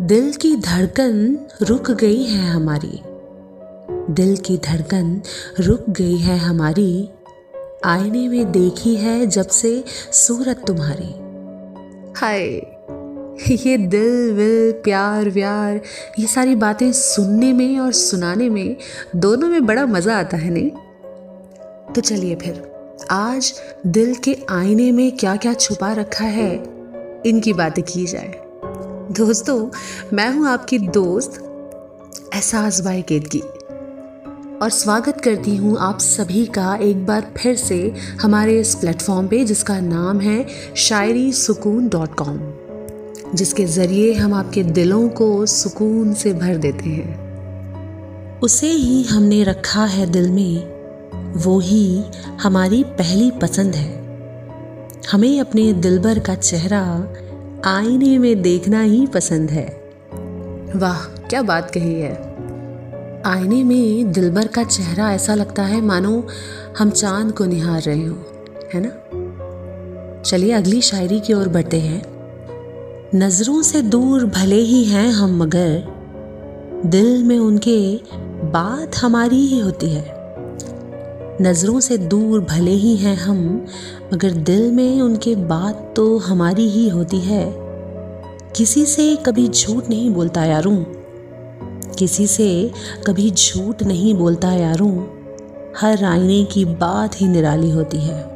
दिल की धड़कन रुक गई है हमारी। दिल की धड़कन रुक गई है हमारी। आईने में देखी है जब से सूरत तुम्हारी। हाय, ये दिल, विल, प्यार, व्यार, ये सारी बातें सुनने में और सुनाने में दोनों में बड़ा मज़ा आता है, नहीं? तो चलिए फिर, आज दिल के आईने में क्या क्या छुपा रखा है, इनकी बातें की जाए। दोस्तों, मैं हूँ आपकी दोस्त एहसास बाई केदगी और स्वागत करती हूँ आप सभी का एक बार फिर से हमारे इस प्लेटफॉर्म पे, जिसका नाम है शायरी सुकून डॉट कॉम, जिसके ज़रिए हम आपके दिलों को सुकून से भर देते हैं। उसे ही हमने रखा है दिल में, वो ही हमारी पहली पसंद है। हमें अपने दिलबर का चेहरा आईने में देखना ही पसंद है। वाह, क्या बात कही है। आईने में दिलबर का चेहरा ऐसा लगता है मानो हम चाँद को निहार रहे हो, है ना? चलिए अगली शायरी की ओर बढ़ते हैं। नज़रों से दूर भले ही हैं हम मगर, दिल में उनके बात हमारी ही होती है। नज़रों से दूर भले ही हैं हम, मगर दिल में उनके बात तो हमारी ही होती है। किसी से कभी झूठ नहीं बोलता यारूं। किसी से कभी झूठ नहीं बोलता यारूं। हर आईने की बात ही निराली होती है।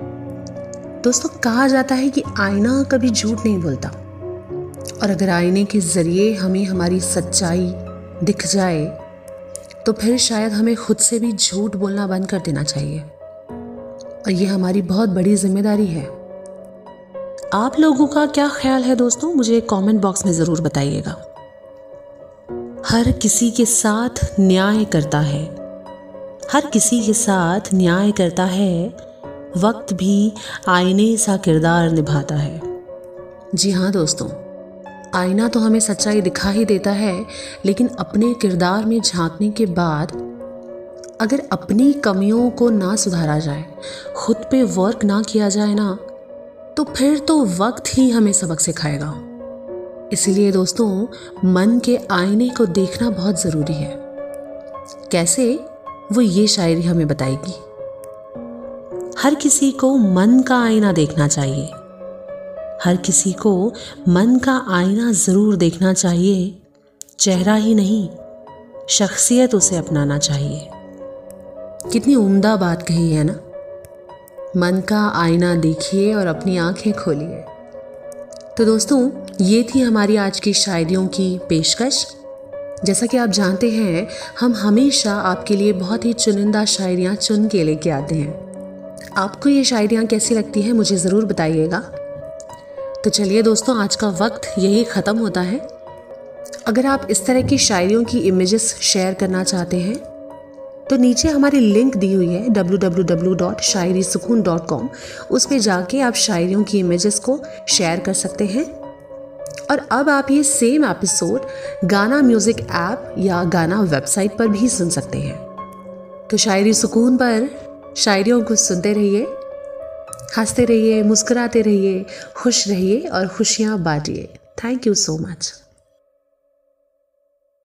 दोस्तों, कहा जाता है कि आईना कभी झूठ नहीं बोलता। और अगर आईने के ज़रिए हमें हमारी सच्चाई दिख जाए तो फिर शायद हमें खुद से भी झूठ बोलना बंद कर देना चाहिए। और ये हमारी बहुत बड़ी ज़िम्मेदारी है। आप लोगों का क्या ख्याल है दोस्तों? मुझे कमेंट बॉक्स में ज़रूर बताइएगा। हर किसी के साथ न्याय करता है। हर किसी के साथ न्याय करता है, वक्त भी आईने सा किरदार निभाता है। जी हाँ दोस्तों। आईना तो हमें सच्चाई दिखा ही देता है, लेकिन अपने किरदार में झांकने के बाद अगर अपनी कमियों को ना सुधारा जाए, खुद पे वर्क ना किया जाए ना तो फिर तो वक्त ही हमें सबक सिखाएगा। इसलिए दोस्तों, मन के आईने को देखना बहुत ज़रूरी है। कैसे? वो ये शायरी हमें बताएगी। हर किसी को मन का आईना देखना चाहिए। हर किसी को मन का आईना ज़रूर देखना चाहिए, चेहरा ही नहीं, शख्सियत उसे अपनाना चाहिए। कितनी उम्दा बात कही है ना? मन का आईना देखिए और अपनी आँखें खोलिए। तो दोस्तों, ये थी हमारी आज की शायरियों की पेशकश। जैसा कि आप जानते हैं, हम हमेशा आपके लिए बहुत ही चुनिंदा शायरियाँ चुन के लेके आते हैं। आपको ये शायरियाँ कैसी लगती हैं, मुझे ज़रूर बताइएगा। तो चलिए दोस्तों, आज का वक्त यही ख़त्म होता है। अगर आप इस तरह की शायरियों की इमेजेस शेयर करना चाहते हैं तो नीचे हमारी लिंक दी हुई है www.शायरीसुकून.com उस पर जाके आप शायरियों की इमेजेस को शेयर कर सकते हैं। और अब आप ये same episode Gaana music app या गाना वेबसाइट पर भी सुन सकते हैं। तो शायरी सुकून पर शायरियों को सुनते रहिए। हँसते रहिए मुस्कुराते रहिए खुश रहिए और खुशियाँ बांटिए। Thank you so much